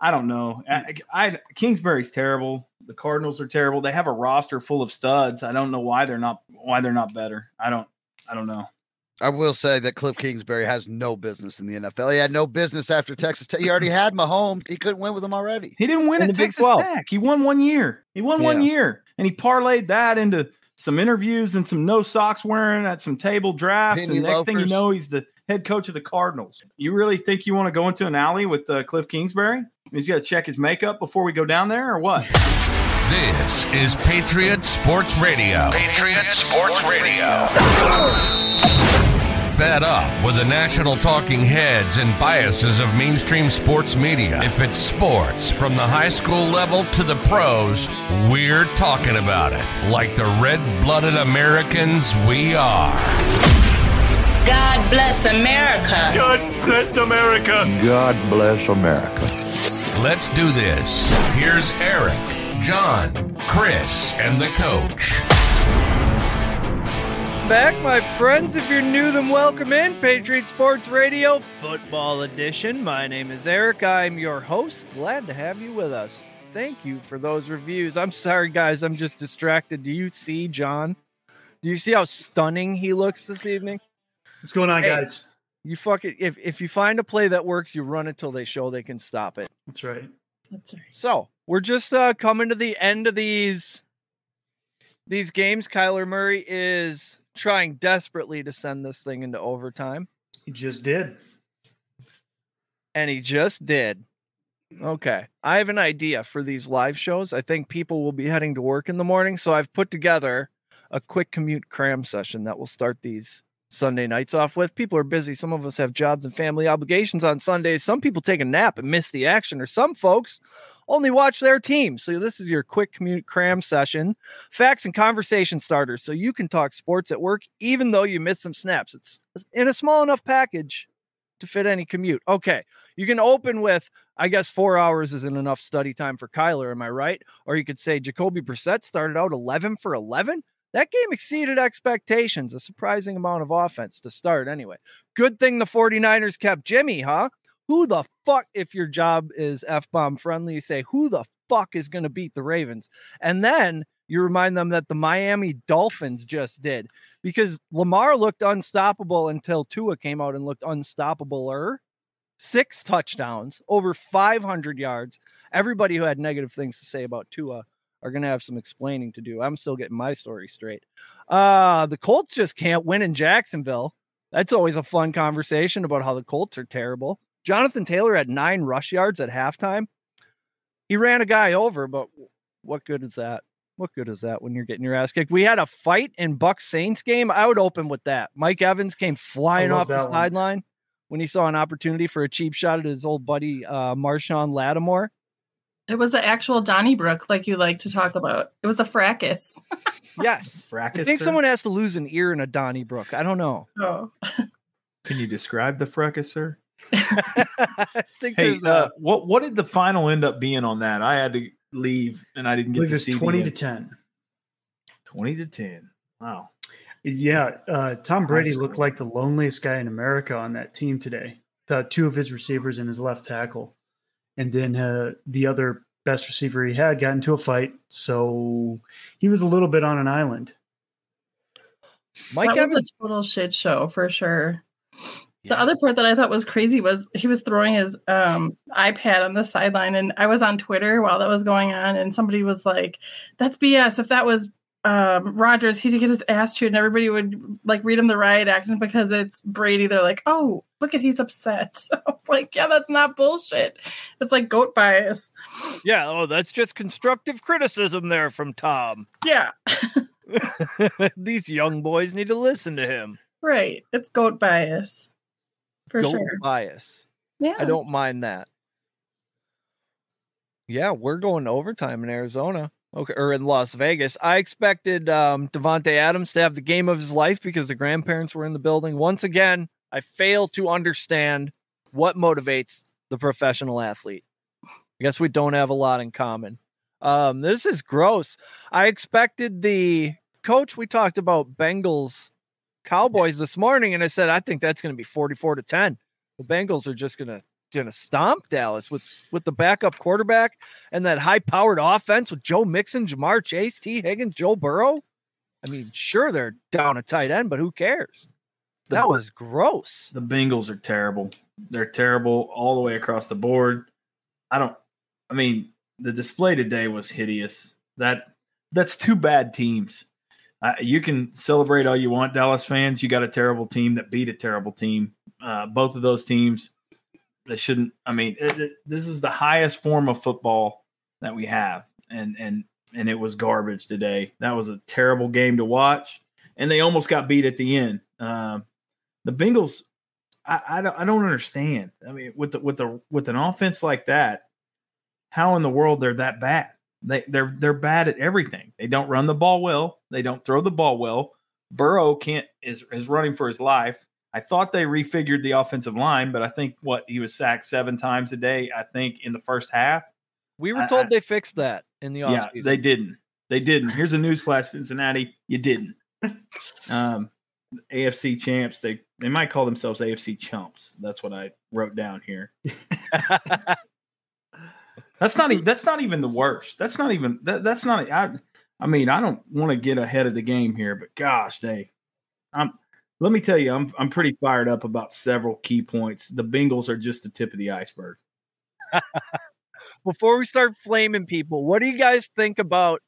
I don't know. I, I Kingsbury's terrible. The Cardinals are terrible. They have a roster full of studs. I don't know why they're not why they're not better. I don't I don't know. I will say that Cliff Kingsbury has no business in the NFL. He had no business after Texas Tech. He already had Mahomes. He couldn't win with him already. He didn't win In at the Texas 12. Tech. He won one year. He won one year, and he parlayed that into some interviews and some no socks wearing at some table drafts. Penny and next thing you know, he's the head coach of the Cardinals. You really think you want to go into an alley with uh, Cliff Kingsbury? He's got to check his makeup before we go down there, or what? This is Patriot Sports Radio. Patriot Sports Radio. Fed up with the national talking heads and biases of mainstream sports media. If it's sports from the high school level to the pros, we're talking about it. Like the red blooded Americans we are. God bless America. God bless America. God bless America. Let's do this. Here's Eric, John, Chris, and the coach. Back, my friends. If you're new, then welcome in Patriot Sports Radio Football Edition. My name is Eric. I'm your host. Glad to have you with us. Thank you for those reviews. I'm sorry, guys. I'm just distracted. Do you see John? Do you see how stunning he looks this evening? What's going on, Hey. guys? You fuck it. If if you find a play that works, you run it till they show they can stop it. That's right. That's right. So we're just uh, coming to the end of these these games. Kyler Murray is trying desperately to send this thing into overtime, He just did. and he just did. Okay, I have an idea for these live shows. I think people will be heading to work in the morning, so I've put together a quick commute cram session that will start these Sunday nights off with. People are busy. Some of us have jobs and family obligations on Sundays. Some people take a nap and miss the action, or some folks only watch their team. So this is your quick commute cram session, facts and conversation starters, so you can talk sports at work even though you miss some snaps. It's in a small enough package to fit any commute. Okay, you can open with, I guess four hours isn't enough study time for Kyler. Am I right? Or you could say Jacoby Brissett started out 11 for 11. That game exceeded expectations, a surprising amount of offense to start anyway. Good thing the 49ers kept Jimmy, huh? Who the fuck, if your job is F bomb friendly, you say, who the fuck is going to beat the Ravens? And then you remind them that the Miami Dolphins just did because Lamar looked unstoppable until Tua came out and looked unstoppabler. Six touchdowns, over 500 yards. Everybody who had negative things to say about Tua are going to have some explaining to do. I'm still getting my story straight. Uh, the Colts just can't win in Jacksonville. That's always a fun conversation about how the Colts are terrible. Jonathan Taylor had nine rush yards at halftime. He ran a guy over, but what good is that? What good is that when you're getting your ass kicked? We had a fight in Bucks Saints game. I would open with that. Mike Evans came flying off the sideline when he saw an opportunity for a cheap shot at his old buddy uh, Marshon Lattimore. It was an actual Donnybrook, like you like to talk about. It was a fracas. Yes. I think someone has to lose an ear in a Donnybrook. I don't know. Oh, Can you describe the fracas, sir? I think Hey, there's uh, a, what what did the final end up being on that? I had to leave and I didn't get believe to it's see 20 to 10. twenty to ten. Wow. Yeah. Uh, Tom Brady looked like the loneliest guy in America on that team today. The two of his receivers and his left tackle. And then uh, the other best receiver he had got into a fight. So he was a little bit on an island. Mike that was a total shit show for sure. Yeah. The other part that I thought was crazy was he was throwing his um, iPad on the sideline, and I was on Twitter while that was going on, and somebody was like, "That's BS." If that was um, Rodgers, he'd get his ass chewed, and everybody would like read him the riot act, and because it's Brady, they're like, "Oh, look at he's upset." I was like, "Yeah, that's not bullshit. It's like goat bias." Yeah. Oh, that's just constructive criticism there from Tom. Yeah, These young boys need to listen to him. right. It's goat bias for Goat sure. bias. Yeah, I don't mind that. Yeah, we're going to overtime in Arizona. Okay, or in Las Vegas. I expected um Davante Adams to have the game of his life because the grandparents were in the building. Once again, I fail to understand what motivates the professional athlete. I guess we don't have a lot in common. Um, this is gross. I expected the coach. We talked about Bengals Cowboys this morning, and I said I think that's going to be 44 to 10. The Bengals are just going to gonna stomp Dallas with with the backup quarterback and that high powered offense with Joe Mixon, Ja'Marr Chase, Tee Higgins, Joe Burrow. I mean, sure they're down a tight end, but who cares? The- That was gross. The Bengals are terrible. They're terrible all the way across the board. I don't. I mean, the display today was hideous. That that's two bad teams. Uh, you can celebrate all you want, Dallas fans. You got a terrible team that beat a terrible team. Uh, both of those teams, they shouldn't. I mean, it, it- this is the highest form of football that we have, and and and it was garbage today. That was a terrible game to watch, and they almost got beat at the end. Um, the Bengals, I, I don't I don't understand. I mean, with the with the with an offense like that, how in the world they're that bad? They they're they're bad at everything. They don't run the ball well. They don't throw the ball well. Burrow can't is is running for his life. I thought they refigured the offensive line, but I think what he was sacked seven times a day. I think in the first half. We were told I- they fixed that in the Yeah, they didn't. They didn't. Here's a newsflash, Cincinnati. You didn't. Um, AFC champs. They they might call themselves AFC chumps. That's what I wrote down here. That's not even. That's not even the worst. That's not even. That, that's not. I. I mean, I don't want to get ahead of the game here, but gosh, they. I'm. Let me tell you, I'm. I'm pretty fired up about several key points. The Bengals are just the tip of the iceberg. Before we start flaming people, what do you guys think about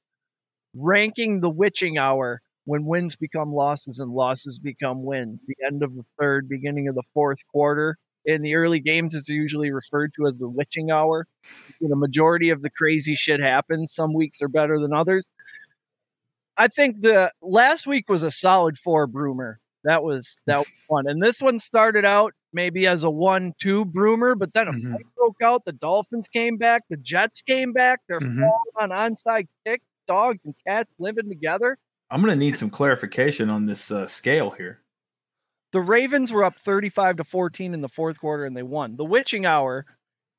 ranking the witching hour when wins become losses and losses become wins? The end of the third, beginning of the fourth quarter. In the early games, it's usually referred to as the witching hour. The majority of the crazy shit happens. Some weeks are better than others. I think the last week was a solid four broomer. That was that was fun. And this one started out maybe as a one-two broomer, but then a Mhm. fight broke out. The Dolphins came back, the Jets came back. They're Mhm. falling on onside kick, dogs and cats living together. I'm going to need some clarification on this uh, scale here. The Ravens were up 35 to 14 in the fourth quarter and they won. The witching hour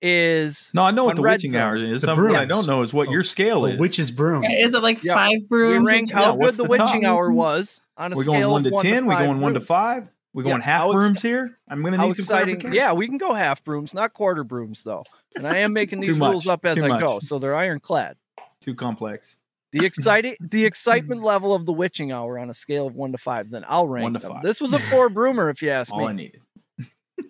is No, I know what the witching Zone. hour is. The Some- what I don't know is what Oh, your scale is. which is broom? Is it like Yeah. five we brooms? ranked Is- how Yeah, good the the witching hour was on a we scale going one to one ten? We're going one to five? We're going Yes, half ex- brooms here? I'm going to need some exciting! clarification. Yeah, we can go half brooms, not quarter brooms though. And I am making these rules much, up as too I much. go, so they're ironclad. Too complex. The exciting, the excitement level of the witching hour on a scale of one to five. Then I'll rank One to them. five. This was a four broomer, if you ask All I me. needed.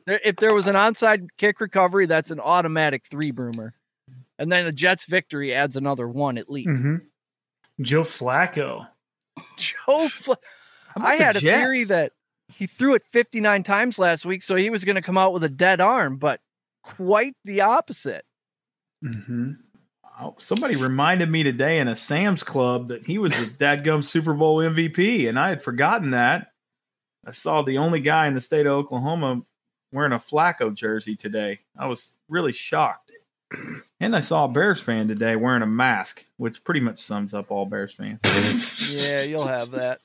There, if there was an onside kick recovery, that's an automatic three broomer, and then a Jets victory adds another one at least. Mhm. Joe Flacco. Joe, Fla- How about I the had a theory that he threw it 59 times last week, so he was going to come out with a dead arm, but quite the opposite. hmm Oh, somebody reminded me today in a Sam's Club that he was the dadgum Super Bowl MVP, and I had forgotten that. I saw the only guy in the state of Oklahoma wearing a Flacco jersey today. I was really shocked. And I saw a Bears fan today wearing a mask, which pretty much sums up all Bears fans. Yeah, you'll have that.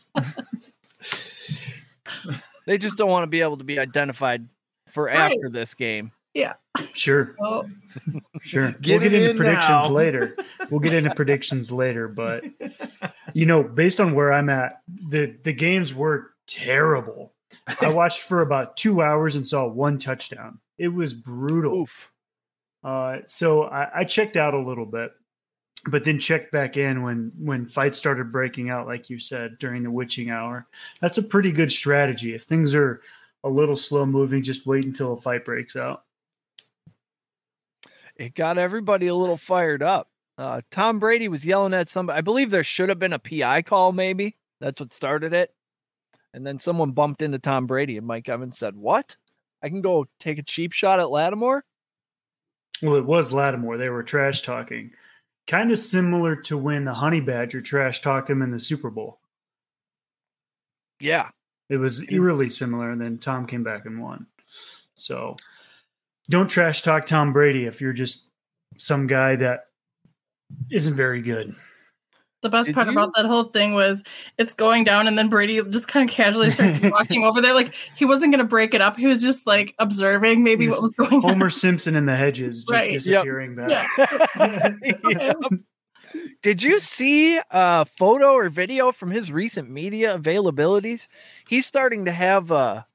they just don't want to be able to be identified for Right. after this game. Yeah. Sure, Oh, sure. Get we'll get into in predictions now. later. We'll get into predictions later, but you know, based on where I'm at, the the games were terrible. I watched for about two hours and saw one touchdown. It was brutal. Oof. Uh, so I, I checked out a little bit, but then checked back in when when fights started breaking out, like you said during the witching hour. That's a pretty good strategy. If things are a little slow moving, just wait until a fight breaks out. It got everybody a little fired up. Uh, Tom Brady was yelling at somebody. I believe there should have been a PI call, maybe. That's what started it. And then someone bumped into Tom Brady, and Mike Evans said, What? I can go take a cheap shot at Lattimore? Well, it was Lattimore. They were trash talking, kind of similar to when the Honey Badger trash talked him in the Super Bowl. Yeah. It was eerily similar, and then Tom came back and won. So don't trash talk Tom Brady if you're just some guy that isn't very good. The best Did part you- about that whole thing was it's going down, and then Brady just kind of casually started walking over there. Like he wasn't going to break it up. He was just like observing maybe He what was was going on. Homer Simpson in the hedges just Right. Yep. disappearing back. Yeah. Yep. Did you see a photo or video from his recent media availabilities? He's starting to have a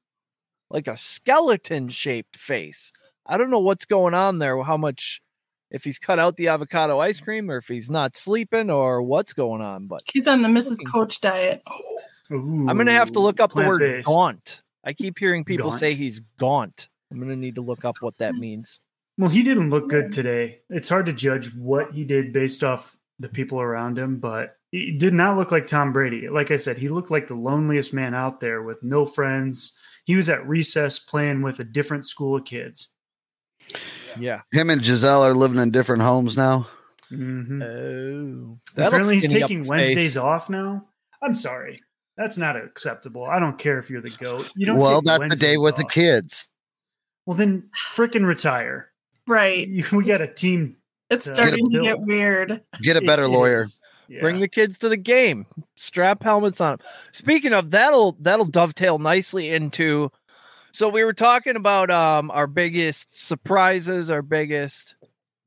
like a skeleton shaped face. I don't know what's going on there. How much, if he's cut out the avocado ice cream, or if he's not sleeping, or what's going on. But He's on the Mrs. Coach diet. Oh, ooh, I'm gonna have to look up the word plant-based. gaunt. I keep hearing people Gaunt. say he's gaunt. I'm gonna need to look up what that means. Well, he didn't look good today. It's hard to judge what he did based off the people around him, but he did not look like Tom Brady. Like I said, he looked like the loneliest man out there with no friends. He was at recess playing with a different school of kids. Yeah. Him and Gisele are living in different homes now. Mhm. Oh. Apparently, he's taking Wednesdays face. off now. I'm sorry. That's not acceptable. I don't care if you're the GOAT. You don't Well, take that's the day Wednesdays with the kids. Well, then freaking retire. Right. We got a team. It's to starting to get weird. Get a It better lawyer. Yeah. Bring the kids to the game. Strap helmets on 'em. Speaking of that'll that'll dovetail nicely into. So we were talking about um our biggest surprises, our biggest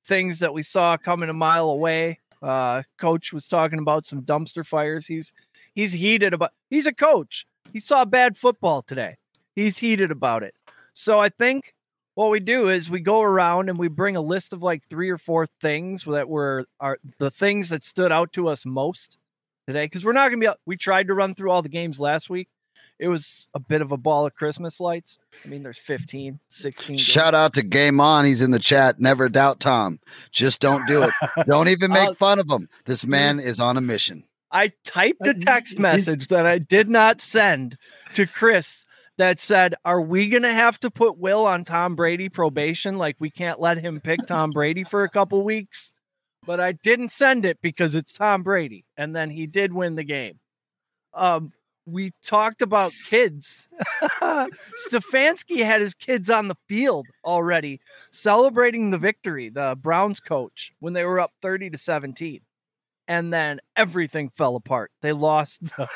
things that we saw coming a mile away. Uh, coach was talking about some dumpster fires. He's he's heated about. He's a coach. He saw bad football today. He's heated about it. So I think what we do is we go around and we bring a list of like three or four things that were are the things that stood out to us most today because we're not gonna be we tried to run through all the games last week it was a bit of a ball of christmas lights i mean there's 15 16 games. Shout out to Game On. He's in the chat. Never doubt Tom. Just don't do it. Don't even make I'll- fun of him. This man is on a mission. i typed a Uh, text message that i did not send to chris that said are we gonna have to put will on tom brady probation like we can't let him pick tom brady for a couple weeks but I didn't send it because it's Tom Brady, and then he did win the game. Um, we talked about kids. Stefanski had his kids on the field already celebrating the victory, the Browns coach, when they were up 30 to 17. And then everything fell apart. They lost the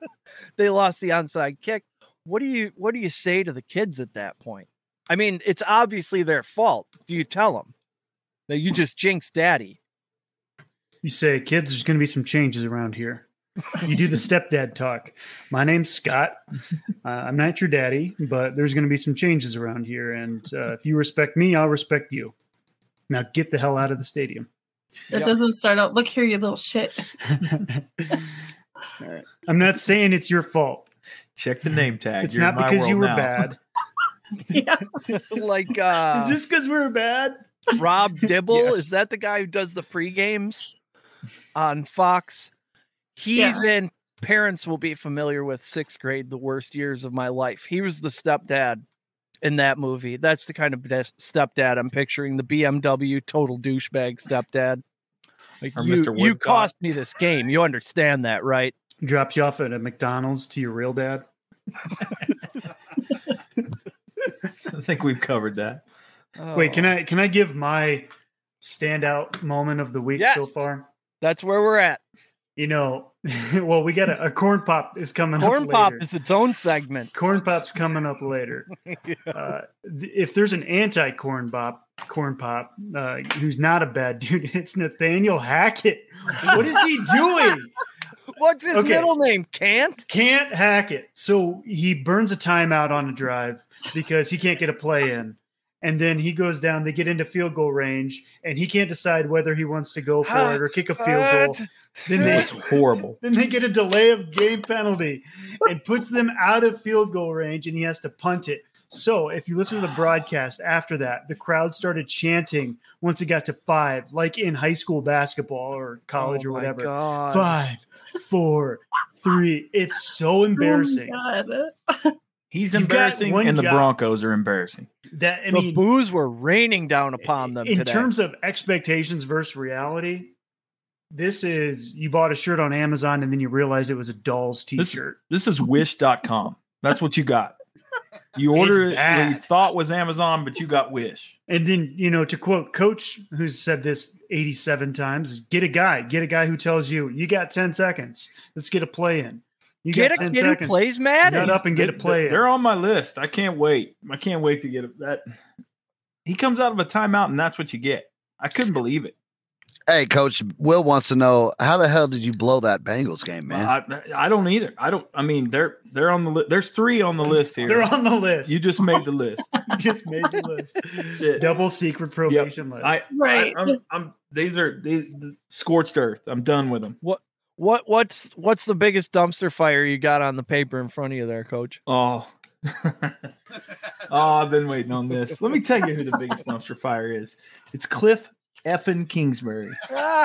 they lost the onside kick. What do you what do you say to the kids at that point? I mean, it's obviously their fault. Do you tell them that you just jinxed daddy? You say, kids, there's going to be some changes around here. You do the stepdad talk. My name's Scott. Uh, I'm not your daddy, but there's going to be some changes around here. And uh, if you respect me, I'll respect you. Now get the hell out of the stadium. That Yep. doesn't start out. Look here, you little shit. All right. I'm not saying it's your fault. Check the name tag. It's You're not because you were now. bad. yeah. like uh Is this because we were bad? Rob Riggle, Yes. is that the guy who does the pre games on Fox? He's in parents will be familiar with sixth grade, the worst years of my life. He was the stepdad in that movie. That's the kind of des- stepdad I'm picturing. The BMW total douchebag stepdad. Like Or you, Mr. you cost me this game. You understand that, right? Drops you off at a McDonald's to your real dad. I think we've covered that. Wait, can Oh, I can I give my standout moment of the week so far? That's where we're at. You know, well, we got a, a corn pop is coming Corn up pop later. is its own segment. corn pop's coming up later. Uh, th- if there's an anti corn pop, corn pop, uh, who's not a bad dude, it's Nathaniel Hackett. What is he doing? What's his Okay. middle name? Can't? Can't hack it. So he burns a timeout on a drive because he can't get a play in. And then he goes down, they get into field goal range, and he can't decide whether he wants to go for it or kick a field goal. Then they, That's horrible. then they get a delay of game penalty and puts them out of field goal range, and he has to punt it. So if you listen to the broadcast after that, the crowd started chanting once it got to five, like in high school basketball or college Oh or whatever. God. Five, four, three. It's so embarrassing. Oh my God. He's You've embarrassing, and the job. Broncos are embarrassing. that I the mean, boos were raining down upon them in today. terms of expectations versus reality, this is you bought a shirt on Amazon and then you realized it was a doll's This- t-shirt. This is wish.com. That's what you got. You order It's it what you thought was Amazon, but you got Wish. And then, you know, to quote coach who's said this 87 times, is get a guy, get a guy who tells you, you got 10 seconds. Let's get a play in. You get a got 10 kid who seconds. plays Madden. Nut up and get a They- play. They're on my list. I can't wait. I can't wait to get it. That he comes out of a timeout, and that's what you get. I couldn't believe it. Hey, Coach Will wants to know how the hell did you blow that Bengals game, man? I, I don't either. I don't. I mean, they're they're on the list. There's three on the list here. They're on the list. You just made the list. You just made the list. That's it. Double secret probation list. I, Right. I, am I'm. These are these, the scorched earth. I'm done with them. What what what's what's the biggest dumpster fire you got on the paper in front of you there, coach? Oh. oh, I've been waiting on this. Let me tell you who the biggest dumpster fire is. It's Cliff effing Kingsbury.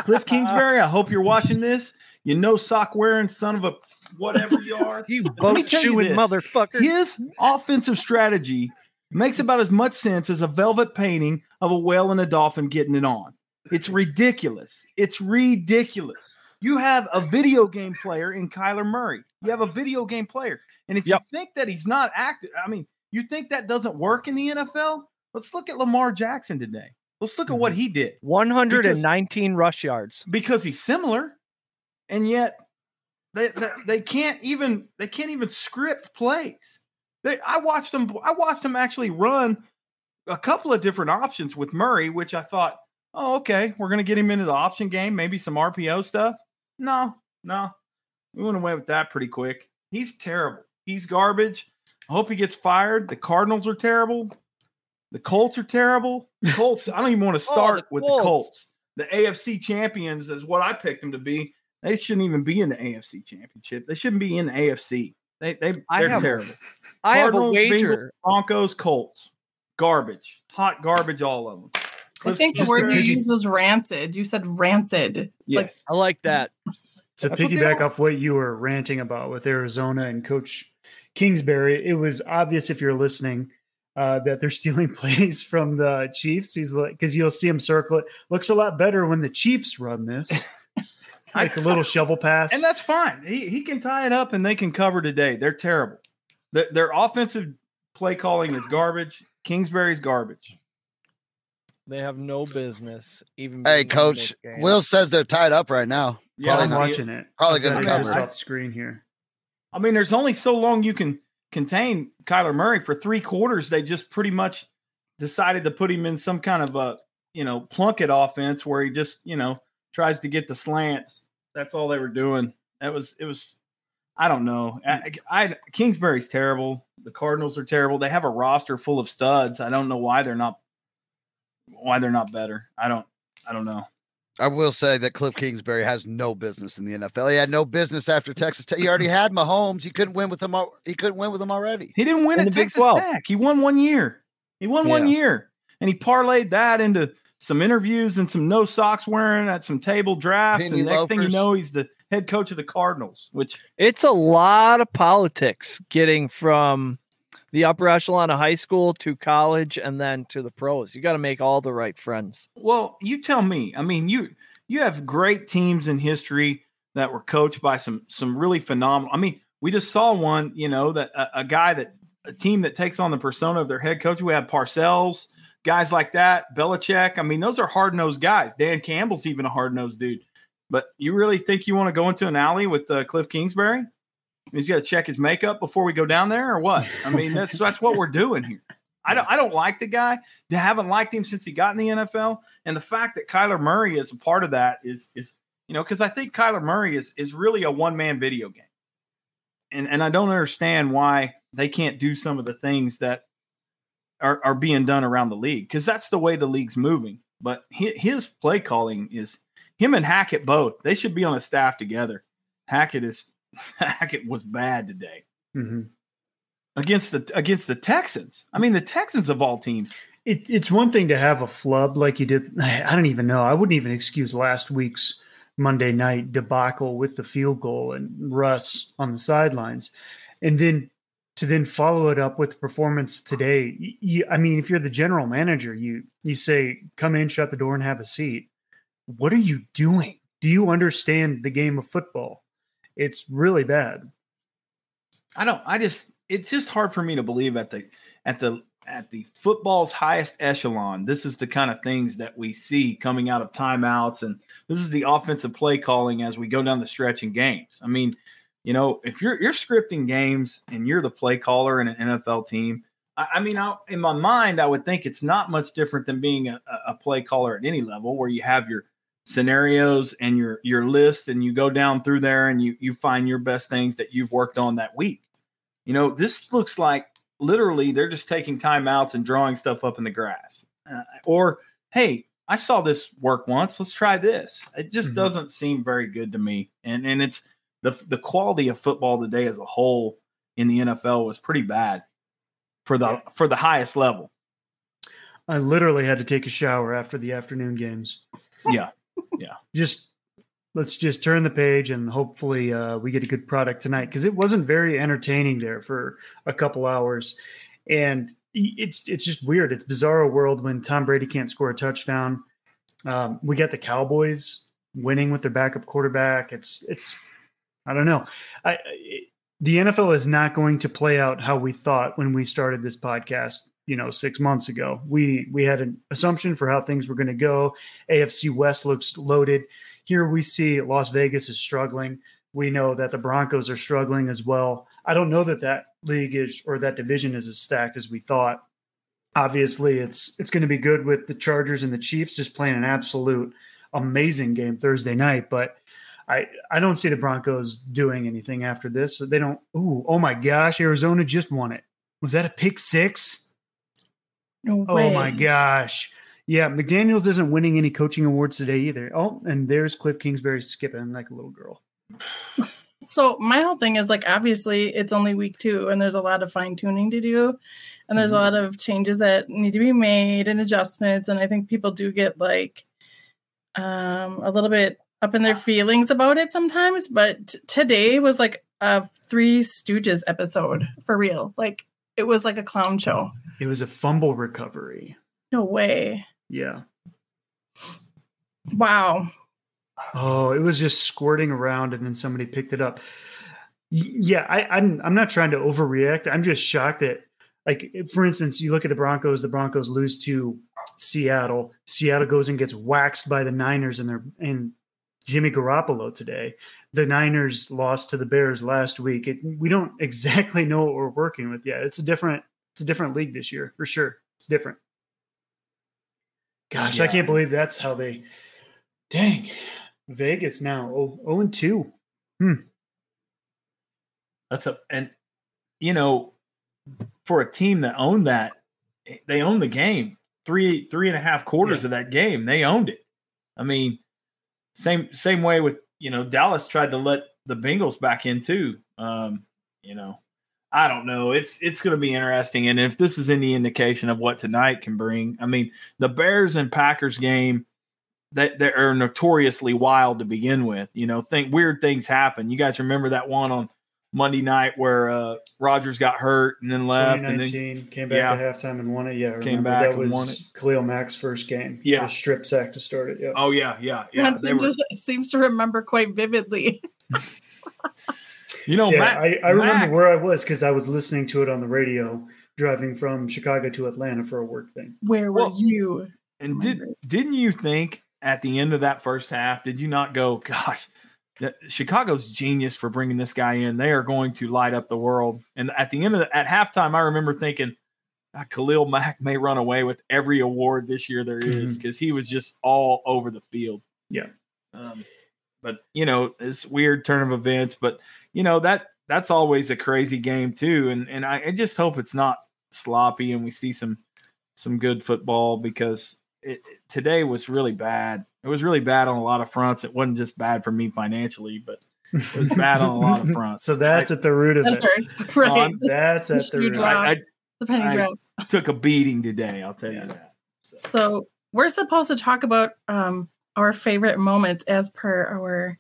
Cliff Kingsbury, I hope you're watching this. You know sock wearing son of a whatever you are. You Let me boat tell you chewing this. motherfucker. His offensive strategy makes about as much sense as a velvet painting of a whale and a dolphin getting it on. It's ridiculous. It's ridiculous. You have a video game player in Kyler Murray. You have a video game player. And if Yep. you think that he's not active, I mean, you think that doesn't work in the NFL? Let's look at Lamar Jackson today. Let's look at what mm-hmm. he did 119 rush yards. because he's similar, and yet they, they they can't even they can't even script plays. They I watched them I watched them actually run a couple of different options with Murray, which I thought, oh okay, we're gonna get him into the option game, maybe some RPO stuff. No, no, we went away with that pretty quick. He's terrible. He's garbage. I hope he gets fired. The Cardinals are terrible. The Colts are terrible. The Colts. I don't even want to Oh, start the with Colts. the Colts. The AFC champions is what I picked them to be. They shouldn't even be in the AFC championship. They shouldn't be in the AFC. They they I they're have- terrible. I have a Cardinals, wager. Bengals, Broncos, Colts, garbage, hot garbage, all of them. I think the word you piggy- used was rancid. You said rancid. It's like- Yes, I like that. to That's piggyback are. off what you were ranting about with Arizona and Coach Kingsbury, it was obvious if you're listening uh, that they're stealing plays from the Chiefs. He's like, because you'll see him circle it. Looks a lot better when the Chiefs run this, like the little shovel pass. and that's fine. He he can tie it up and they can cover today. They're terrible. Their, their offensive play calling is garbage. Kingsbury's garbage. They have no business even. Hey, Coach. Will says they're tied up right now. Yeah, I'm I see it. watching it. Probably gonna it cover just off the screen here. I mean, there's only so long you can contain Kyler Murray. For three quarters, they just pretty much decided to put him in some kind of a you know plunket offense where he just you know tries to get the slants. That's all they were doing. That was it was. I don't know. I, I Kingsbury's terrible. The Cardinals are terrible. They have a roster full of studs. I don't know why they're not why they're not better. I don't I don't know. I will say that Cliff Kingsbury has no business in the NFL. He had no business after Texas Tech. He already had Mahomes. He couldn't win with them. al- He couldn't win with them already. He didn't win In at the Texas 12. Tech. He won one year. He won one year, and he parlayed that into some interviews and some no socks wearing at some table drafts. Penny and next thing you know, he's the head coach of the Cardinals. Which It's a lot of politics getting from the upper echelon of high school to college and then to the pros. You got to make all the right friends. Well, you tell me. I mean, you you have great teams in history that were coached by some some really phenomenal. I mean, we just saw one. You know that a, a guy that a team that takes on the persona of their head coach. We had Parcells, guys like that, Belichick. I mean, those are hard nosed guys. Dan Campbell's even a hard nosed dude. But you really think you want to go into an alley with uh, Cliff Kingsbury? He's got to check his makeup before we go down there, or what? I mean, that's that's what we're doing here. I don't I don't like the guy. I haven't liked him since he got in the NFL. And the fact that Kyler Murray is a part of that is is you know because I think Kyler Murray is is really a one man video game, and and I don't understand why they can't do some of the things that are are being done around the league because that's the way the league's moving. But his play calling is him and Hackett both. They should be on a staff together. Hackett is Hackett was bad today Mhm. against the against the Texans. I mean, the Texans of all teams. It, it's one thing to have a flub like you did. I don't even know. I wouldn't even excuse last week's Monday night debacle with the field goal and Russ on the sidelines, and then to then follow it up with performance today. You, I mean, if you're the general manager, you you say, "Come in, shut the door, and have a seat." What are you doing? Do you understand the game of football? It's really bad. I don't. I just. It's just hard for me to believe at the at the at the football's highest echelon. This is the kind of things that we see coming out of timeouts, and this is the offensive play calling as we go down the stretch in games. I mean, you know, if you're you're scripting games and you're the play caller in an NFL team, I, I mean, I, in my mind, I would think it's not much different than being a, a play caller at any level, where you have your scenarios and your your list and you go down through there and you you find your best things that you've worked on that week. You know, this looks like literally they're just taking timeouts and drawing stuff up in the grass. Uh, or hey, I saw this work once. Let's try this. It just Mhm. doesn't seem very good to me. And and it's the the quality of football today as a whole in the NFL was pretty bad for the for the highest level. I literally had to take a shower after the afternoon games. Yeah. Yeah, just let's just turn the page and hopefully uh, we get a good product tonight because it wasn't very entertaining there for a couple hours, and it's it's just weird. It's bizarre world when Tom Brady can't score a touchdown. Um, we got the Cowboys winning with their backup quarterback. It's it's I don't know. I, I the NFL is not going to play out how we thought when we started this podcast. You know, six months ago, we we had an assumption for how things were going to go. AFC West looks loaded. Here we see Las Vegas is struggling. We know that the Broncos are struggling as well. I don't know that that league is or that division is as stacked as we thought. Obviously, it's it's going to be good with the Chargers and the Chiefs just playing an absolute amazing game Thursday night, but I I don't see the Broncos doing anything after this. So they don't. Ooh, oh my gosh! Arizona just won it. Was that a pick six? No Oh way. my gosh! Yeah, McDaniels isn't winning any coaching awards today either. Oh, and there's Cliff Kingsbury skipping like a little girl. So my whole thing is like obviously it's only week two and there's a lot of fine tuning to do. And there's a lot of changes that need to be made and adjustments. And I think people do get like um a little bit up in their feelings about it sometimes. But t- today was like a three stooges episode for real. Like it was like a clown show. It was a fumble recovery. No way. Yeah. Wow. Oh, it was just squirting around, and then somebody picked it up. Yeah, I, I'm. I'm not trying to overreact. I'm just shocked that, like, for instance, you look at the Broncos. The Broncos lose to Seattle. Seattle goes and gets waxed by the Niners, and their and Jimmy Garoppolo today. The Niners lost to the Bears last week. It, we don't exactly know what we're working with yet. It's a different. It's a different league this year for sure. It's different. Gosh, I can't believe that's how they. Dang, Vegas now oh, 0 and 2. Hmm. That's a and you know, for a team that owned that, they owned the game. Three three and a half quarters Yeah. of that game, they owned it. I mean, same same way with you know Dallas tried to let the Bengals back in too. Um, you know, I don't know. It's it's going to be interesting, and if this is any indication of what tonight can bring, I mean, the Bears and Packers game that they are notoriously wild to begin with. You know, think weird things happen. You guys remember that one on Monday night where uh Rodgers got hurt and then left, and then came back yeah. at halftime and won it. Yeah, I Came remember back that and was won it. Khalil Mack's first game. Yeah. a strip sack to start it. Yeah, oh yeah, yeah, yeah. That They seems, were, to, seems to remember quite vividly. you know, yeah. Mac, I, I remember Mac- where I was because I was listening to it on the radio driving from Chicago to Atlanta for a work thing. Where were Well, you? And did didn't you think at the end of that first half, did you not go, gosh, that- Chicago's genius for bringing this guy in. They are going to light up the world. And at the end of the, at halftime, I remember thinking, "Ah, Khalil Mack may run away with every award this year there is because he was just all over the field. Yeah. Um, but you know, it's weird turn of events. But you know that that's always a crazy game too. And and I, I just hope it's not sloppy and we see some some good football because it- today was really bad. It was really bad on a lot of fronts. It wasn't just bad for me financially, but it was bad on a lot of fronts. so that's at the root of That it. hurts. Right. I'm- That's The at the root. drop. I, I the penny I- drop. took a beating today. I'll tell you that. So, So we're supposed to talk about um our favorite moments as per our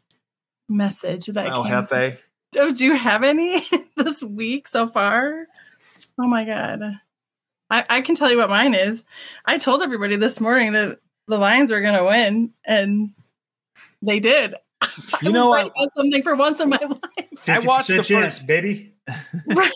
message that El came. Jefe. Oh, do you have any this week so far? Oh my god. I, I can tell you what mine is. I told everybody this morning that the Lions were gonna win, and they did. You I know was what? right something for once in my life. I watched the chance, first- baby. right.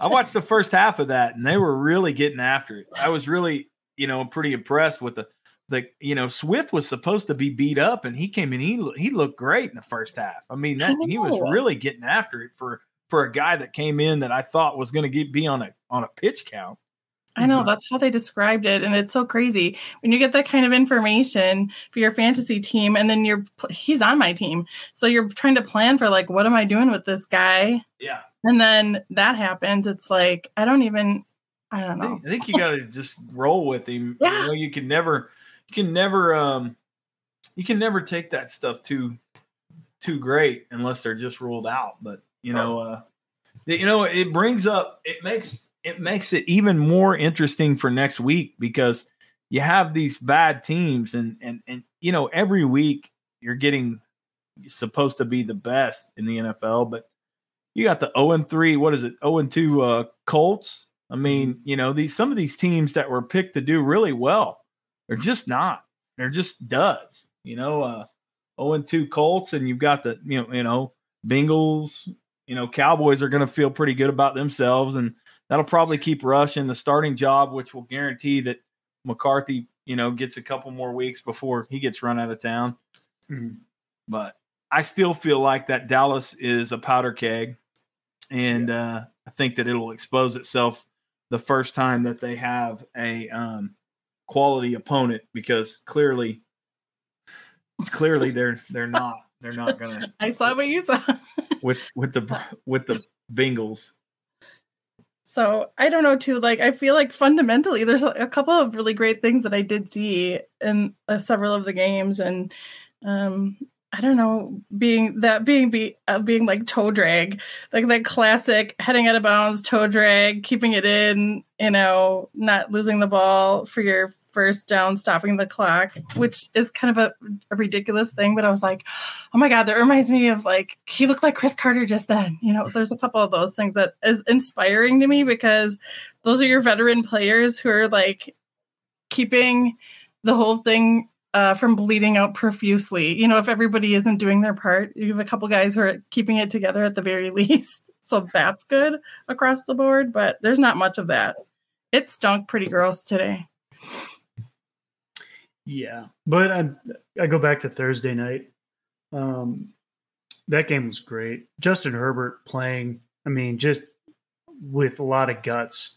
I watched the first half of that, and they were really getting after it. I was really, you know, pretty impressed with the, the, you know, Swift was supposed to be beat up, and he came in. He he looked great in the first half. I mean, that he was really getting after it for for a guy that came in that I thought was going to get be on a on a pitch count. I know that's how they described it, and it's so crazy when you get that kind of information for your fantasy team, and then you're he's on my team, so you're trying to plan for like, what am I doing with this guy? Yeah. And then that happens. It's like I don't even, I don't I know. think, I think you got to just roll with him. Yeah. You know, you can never, you can never, um, you can never take that stuff too, too great unless they're just ruled out. But you know, uh, you know, it brings up, it makes, it makes it even more interesting for next week because you have these bad teams, and and and you know, every week you're getting supposed to be the best in the NFL, but you got the 0 and 3, what is it? 0 and 2 uh Colts. I mean, you know, these some of these teams that were picked to do really well, they're just not. They're just duds. You know, uh 0 and 2 Colts, and you've got the you know, you know, Bengals, you know, Cowboys are gonna feel pretty good about themselves, and that'll probably keep Rush in the starting job, which will guarantee that McCarthy, you know, gets a couple more weeks before he gets run out of town. Mhm. But I still feel like that Dallas is a powder keg, and uh, I think that it'll expose itself the first time that they have a um, quality opponent because clearly, clearly they're they're not they're not gonna I saw what you saw. with with the with the Bengals. So I don't know too. Like I feel like fundamentally, there's a, couple of really great things that I did see in uh, several of the games, and um, I don't know, being that being be uh, being like toe drag, like that classic heading out of bounds toe drag, keeping it in, you know, not losing the ball for your first down, stopping the clock, which is kind of a, a ridiculous thing. But I was like, oh my god, that reminds me of like he looked like Cris Carter just then. You know, there's a couple of those things that is inspiring to me because those are your veteran players who are like keeping the whole thing uh, from bleeding out profusely. You know, if everybody isn't doing their part, you have a couple guys who are keeping it together at the very least. So that's good across the board, but there's not much of that. It stunk pretty gross today. Yeah, but I I go back to Thursday night. Um, that game was great. Justin Herbert playing. I mean, just with a lot of guts.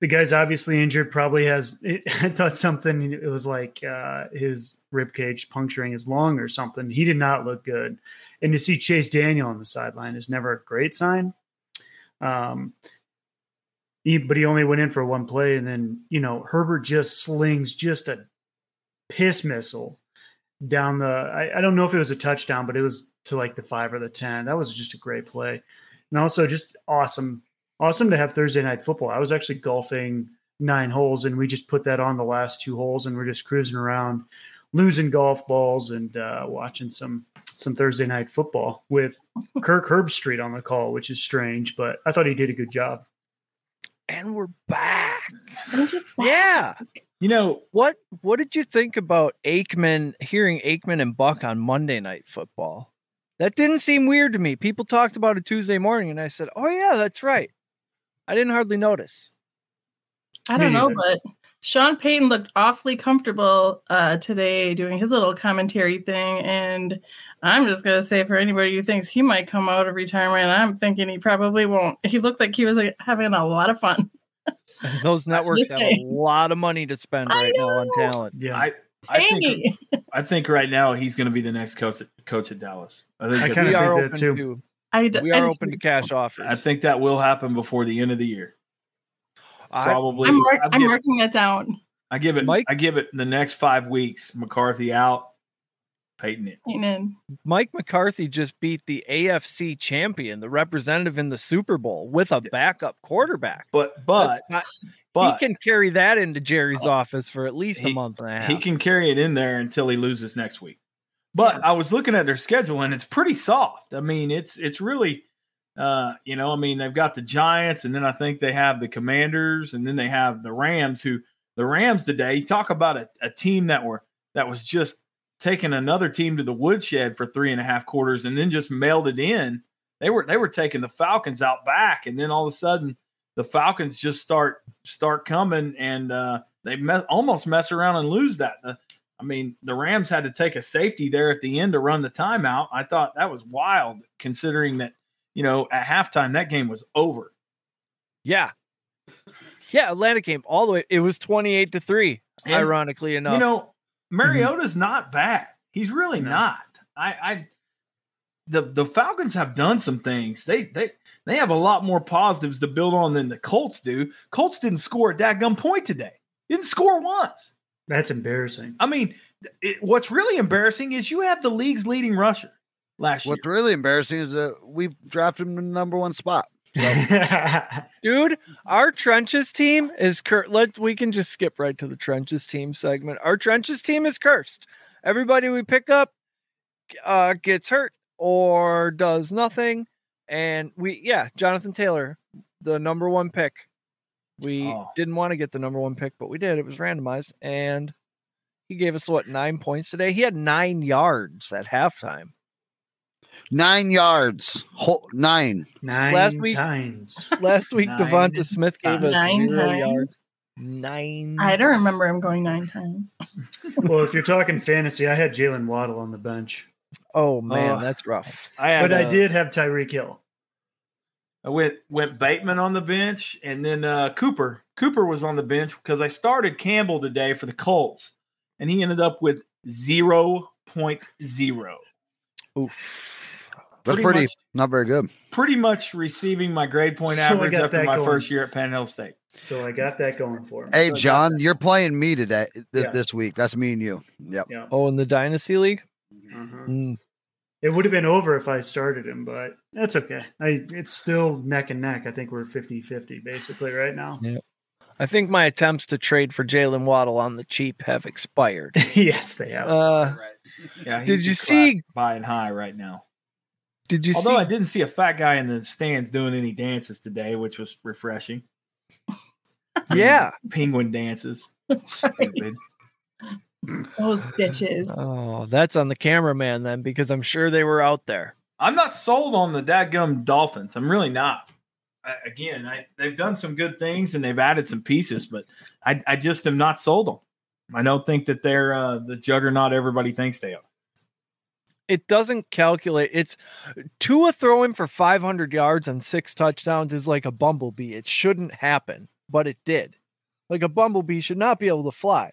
The guy's obviously injured. Probably has. It, I thought something. It was like uh, his rib cage puncturing his lung or something. He did not look good. And to see Chase Daniel on the sideline is never a great sign. Um, he, but he only went in for one play, and then you know Herbert just slings just a piss missile down the. I, I don't know if it was a touchdown, but it was to like the five or the ten. That was just a great play, and also just awesome, awesome to have Thursday night football. I was actually golfing nine holes, and we just put that on the last two holes, and we're just cruising around, losing golf balls and uh, watching some some Thursday night football with Kirk Herbstreit on the call, which is strange, but I thought he did a good job. And we're back. Yeah. You know, What what did you think about Aikman hearing Aikman and Buck on Monday night football? That didn't seem weird to me. People talked about it Tuesday morning and I said, "Oh yeah, that's right." I didn't hardly notice. I don't know, but Sean Payton looked awfully comfortable uh, today doing his little commentary thing. And I'm just going to say for anybody who thinks he might come out of retirement, I'm thinking he probably won't. He looked like he was like, having a lot of fun. And those networks have saying. a lot of money to spend right now on talent. Yeah, I I think I think right now he's going to be the next coach at, coach at Dallas. I think I that's- kinda We think are that too. to I, d- we I are just- open to cash offers. I think that will happen before the end of the year. I- Probably. I'm, mark- I'd I'm give- marking that down. I give it. Mike? I give it the next five weeks. McCarthy out. Payton in. Amen. Mike McCarthy just beat the AFC champion, the representative in the Super Bowl, with a backup quarterback. But but not- but he can carry that into Jerry's Oh, office for at least a month and a half. he can carry it in there until he loses next week. But I was looking at their schedule and it's pretty soft. I mean, it's it's really uh, you know, I mean, they've got the Giants and then I think they have the Commanders and then they have the Rams who the Rams today, talk about a, a team that were that was just taking another team to the woodshed for three and a half quarters and then just mailed it in. They were they were taking the Falcons out back, and then all of a sudden the Falcons just start start coming and uh, they me- almost mess around and lose that. The, I mean, the Rams had to take a safety there at the end to run the timeout. I thought that was wild, considering that you know at halftime that game was over. yeah. Yeah, Atlanta came all the way. It was 28 to 3, And, ironically enough. You know, Mm-hmm. Mariota's not bad. He's really No. not. I, I the the Falcons have done some things. They they they have a lot more positives to build on than the Colts do. Colts didn't score a dadgum point today. Didn't score once. That's embarrassing. I mean, it, what's really embarrassing is you have the league's leading rusher last year. What's really embarrassing is that we drafted him in the number one spot. Dude, our trenches team is cur- let we can just skip right to the trenches team segment. Our trenches team is cursed. Everybody we pick up uh gets hurt or does nothing and we yeah, Jonathan Taylor, the number 1 pick. We Oh. didn't want to get the number 1 pick, but we did. It was randomized and he gave us what 9 points today. He had 9 yards at halftime. Nine yards. Whole, nine. Nine Last week- times. Last week Nine Devonta Smith gave us Nine 0 times? yards. 9 I don't remember him going nine times. well, if you're talking fantasy, I had Jalen Waddle on the bench, Oh man, Oh. that's rough. I had, but I uh, did have Tyreek Hill. I went went Bateman on the bench, and then uh, Cooper. Cooper was on the bench because I started Campbell today for the Colts, and he ended up with zero point zero. Oof. That's Pretty pretty, much- not very good. Pretty much receiving my grade point So average got after my going. first year at Penn Hill State. So I got that going for him. Hey, So John, you're playing me today th- Yeah. this week. That's me and you. Yep. Yeah. Oh, in the Dynasty League? Mhm. Mm. It would have been over if I started him, but that's okay. I it's still neck and neck. I think we're 50-50 basically right now. I think my attempts to trade for Jalen Waddle on the cheap have expired. yes, they have. Uh, Yeah, he's Did you see- buying high right now? Did you Although I didn't see a fat guy in the stands doing any dances today, which was refreshing. Yeah. Penguin dances. Stupid. Those bitches. Oh, that's on the cameraman then, because I'm sure they were out there. I'm not sold on the dadgum Dolphins. I'm really not. I, again, I, they've done some good things and they've added some pieces, but I, I just am not sold on. them. I don't think that they're uh, the juggernaut everybody thinks they are. It doesn't calculate. It's Tua throwing for 500 yards and six touchdowns is like a bumblebee. It shouldn't happen, but it did. Like a bumblebee should not be able to fly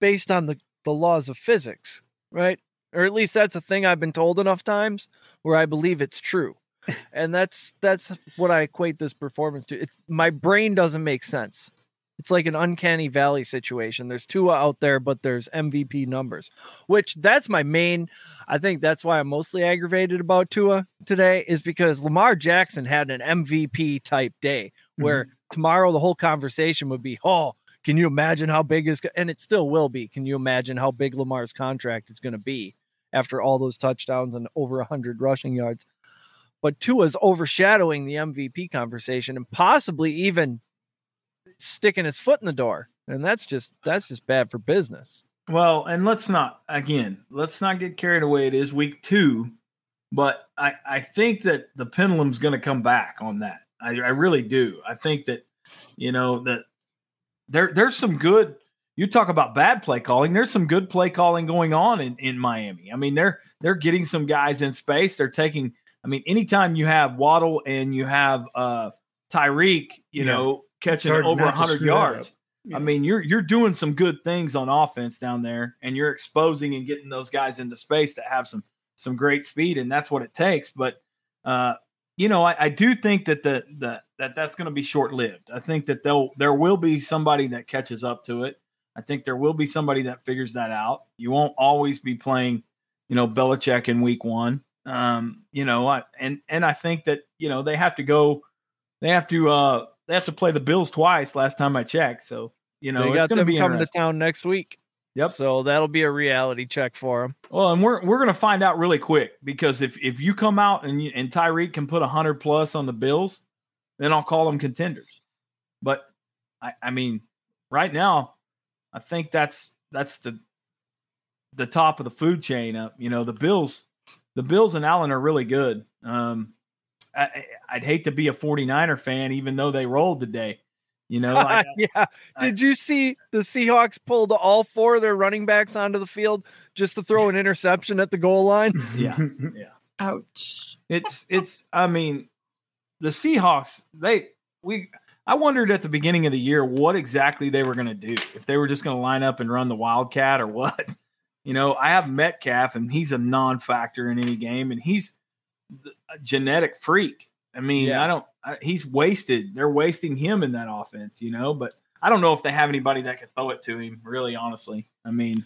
based on the, the laws of physics, right? Or at least that's a thing I've been told enough times where I believe it's true. and that's that's what I equate this performance to. It's my brain doesn't make sense. It's like an uncanny valley situation. There's Tua out there, but there's MVP numbers, which that's my main. I think that's why I'm mostly aggravated about Tua today is because Lamar Jackson had an MVP type day where mm-hmm. tomorrow the whole conversation would be, oh, can you imagine how big is and it still will be. Can you imagine how big Lamar's contract is going to be after all those touchdowns and over 100 rushing yards? But Tua's overshadowing the MVP conversation and possibly even sticking his foot in the door. And that's just that's just bad for business. Well, and let's not again, let's not get carried away. It is week two, but I, I think that the pendulum's going to come back on that. I, I really do. I think that you know that there there's some good. You talk about bad play calling. There's some good play calling going on in, in Miami. I mean, they're they're getting some guys in space. They're taking. I mean, anytime you have Waddle and you have uh Tyreek, you Yeah. know, catching over not 100 yards. Yeah. I mean, you're you're doing some good things on offense down there, and you're exposing and getting those guys into space that have some some great speed, and that's what it takes. But uh, you know, I, I do think that the, the that that's going to be short lived. I think that they'll there will be somebody that catches up to it. I think there will be somebody that figures that out. You won't always be playing, you know, Belichick in week one. Um, you know, I, and and I think that you know they have to go, they have to uh they have to play the Bills twice. Last time I checked, so you know they it's got going to them be coming to town next week. Yep. So that'll be a reality check for them. Well, and we're we're going to find out really quick because if if you come out and you, and Tyreek can put hundred plus on the Bills, then I'll call them contenders. But I, I mean, right now, I think that's that's the the top of the food chain. Up, you know, the Bills, the Bills and Allen are really good. Um, I, I- I'd hate to be a 49er fan, even though they rolled today. You know, I, yeah. Did you see the Seahawks pulled all four of their running backs onto the field just to throw an interception at the goal line? Yeah, yeah, Ouch. It's it's I mean, the Seahawks, they we I wondered at the beginning of the year what exactly they were going to do. If they were just going to line up and run the Wildcat or what. You know, I have Metcalf and he's a non-factor in any game and he's a genetic freak. I mean, Yeah. I don't I, he's wasted. They're wasting him in that offense, you know, but I don't know if they have anybody that can throw it to him, really honestly. I mean,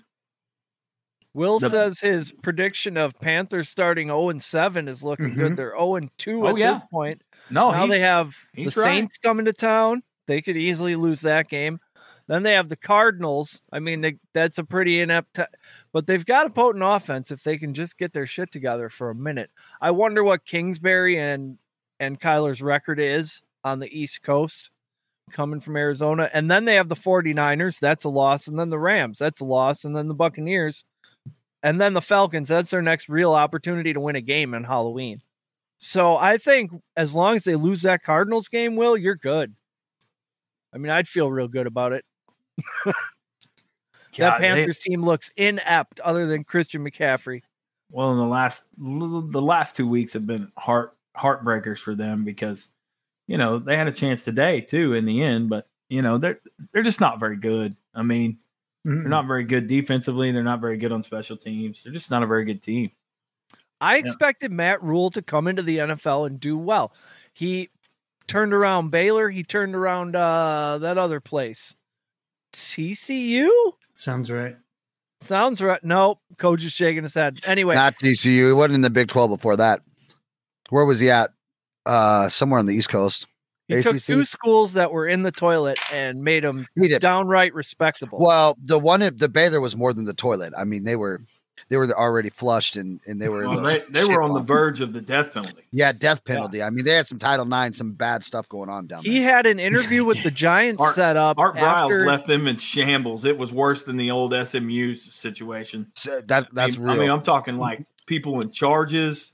Will The- says his prediction of Panthers starting 0 and 7 is looking good. Mhm. They're 0 and 2 Mm-hmm. Oh, at yeah. this point. no, now they have the right. Saints coming to town. They could easily lose that game. Then they have the Cardinals. I mean, they, that's a pretty inept, t- but they've got a potent offense if they can just get their shit together for a minute. I wonder what Kingsbury and and Kyler's record is on the East Coast coming from Arizona. And then they have the 49ers. That's a loss. And then the Rams. That's a loss. And then the Buccaneers. And then the Falcons. That's their next real opportunity to win a game on Halloween. So I think as long as they lose that Cardinals game, Will, you're good. I mean, I'd feel real good about it. that God, they- Panthers team looks inept other than Christian McCaffrey. well, in the last the last two weeks have been heart heartbreakers for them because you know they had a chance today too in the end, but you know they're they're just not very good. I mean, Mm-mm. they're not very good defensively. They're not very good on special teams. They're just not a very good team. I expected Matt Rhule to come into the NFL and do well. He turned around Baylor. He turned around uh, that other place. TCU? Sounds right. Sounds right. No, coach is shaking his head. Anyway, Not TCU. He wasn't in the Big 12 before that. Where was he at? Uh, somewhere on the East Coast. he took two schools that were in the toilet and made them He did. downright respectable. Well, the one at the Baylor was more than the toilet. I mean, they were they were already flushed and and they were in Well, the they, they were on the verge of the death penalty. yeah death penalty. I mean, they had some Title Nine, some bad stuff going on down he there. He had an interview with the Giants Art- set up. Art Briles after- left them in shambles. It was worse than the old SMU situation. So that that's I mean, real. I mean, I'm talking like people in charges,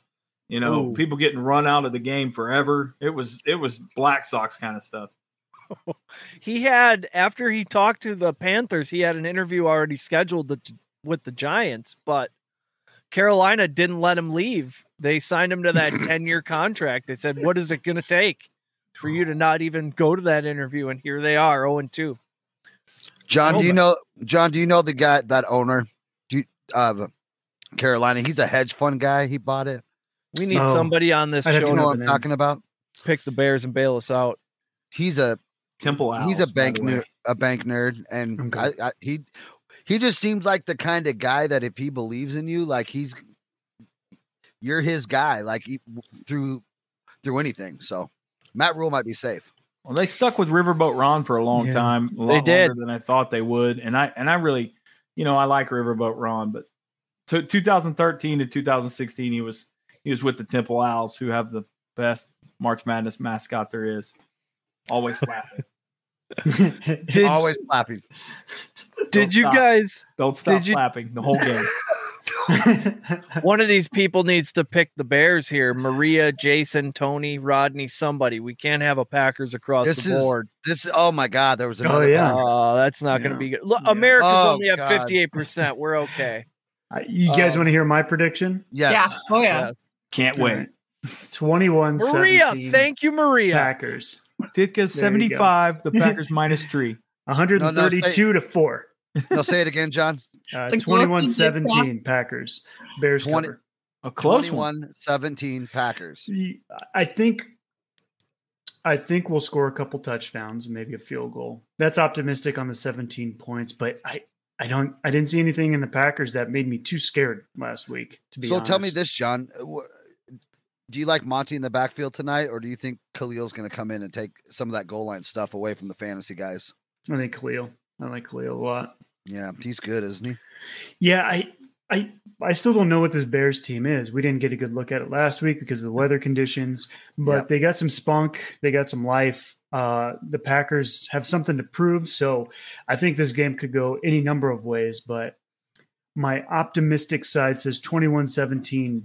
you know, Ooh. people getting run out of the game forever. It was it was Black Sox kind of stuff. he had after he talked to the Panthers, he had an interview already scheduled to, with the Giants, but Carolina didn't let him leave. They signed him to that 10-year contract. They said, "What is it going to take for you to not even go to that interview?" And here they are, 0 and 2. John, Oh, do you know John? Do you know the guy that owner? Do you, uh, Carolina? He's a hedge fund guy. He bought it. We need somebody on this I'd have You show to know what I'm talking about? pick the Bears and bail us out. He's a Temple Owls. he's a bank the nerd, a bank nerd, and Okay. I, I, he he just seems like the kind of guy that if he believes in you, like he's you're his guy, like he, through through anything. So Matt Rhule might be safe. Well, they stuck with Riverboat Ron for a long Yeah. time. A They did. longer than I thought they would. And I and I really, you know, I like Riverboat Ron, but to 2013 to 2016, he was he was with the Temple Owls, who have the best March Madness mascot there is. Always flapping. Did, Always clapping. did you stop. guys Don't stop Did you- flapping the whole game. one of these people needs to pick the Bears here. Maria, Jason, Tony, Rodney, somebody. We can't have a Packers across This the is- board. This oh my god, there was Oh, another yeah. Oh, that's not going to be good. Look, Yeah. America's Oh, only at 58%. We're okay. Uh, you guys Um, want to hear my prediction? Yes. Yeah. Oh yeah. Yes. Can't wait. 21 Maria, thank you, Maria. Packers. Ditka There 75, the Packers minus three. 132 to 4. No, say it again, John. Uh, 21 17 Packers. Bears 20 cover. A close one. 17 Packers. Y- I think I think we'll score a couple touchdowns, maybe a field goal. That's optimistic on the 17 points, but I I don't I didn't see anything in the Packers that made me too scared last week to be So tell me this, John. Do you like Monty in the backfield tonight, or do you think Khalil's going to come in and take some of that goal line stuff away from the fantasy guys? I think Khalil. I like Khalil a lot. Yeah, he's good, isn't he? Yeah, I I I still don't know what this Bears team is. We didn't get a good look at it last week because of the weather conditions, but they got some spunk, they got some life. Uh the Packers have something to prove, so I think this game could go any number of ways, but my optimistic side says 21-17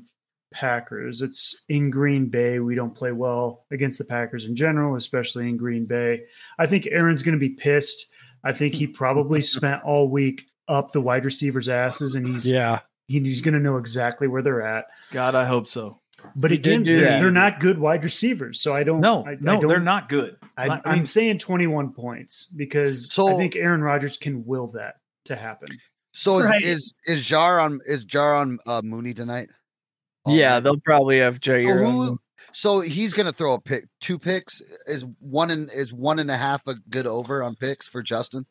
Packers. It's in Green Bay. We don't play well against the Packers in general, especially in Green Bay. I think Aaron's going to be pissed. I think he probably spent all week up the wide receivers' asses, and he's Yeah. he- he's going to know exactly where they're at. God, I hope so. But He again, they're, they're not good wide receivers. So I don't. No, I, I no, don't, they're not good. I, I I'm mean- saying 21 points because So- I think Aaron Rodgers can will that to happen. So is Right. is, is Jar on is Jar on uh, Mooney tonight? Yeah, they'll probably have So, who, so he's gonna throw a pick, two picks. Is one and is one and a half a good over on picks for Justin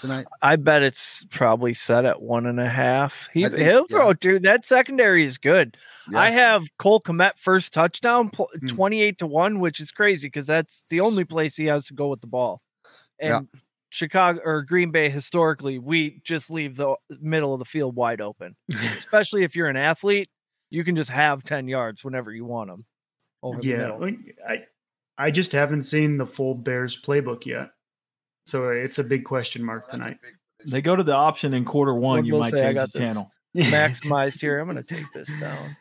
tonight? I bet it's probably set at one and a half. He think, he'll yeah. throw, dude. That secondary is good. Yeah. I have Cole Kmet first touchdown, Hmm. twenty-eight to one, which is crazy because that's the only place he has to go with the ball. Yeah. And Chicago or Green Bay, historically, we just leave the middle of the field wide open. Especially if you're an athlete, you can just have ten yards whenever you want them over the Yeah, middle. I I just haven't seen the full Bears playbook yet, so uh, it's a big question mark tonight. They go to the option in quarter one. What You might say I change got the channel. Maximized here. I'm going to take this down.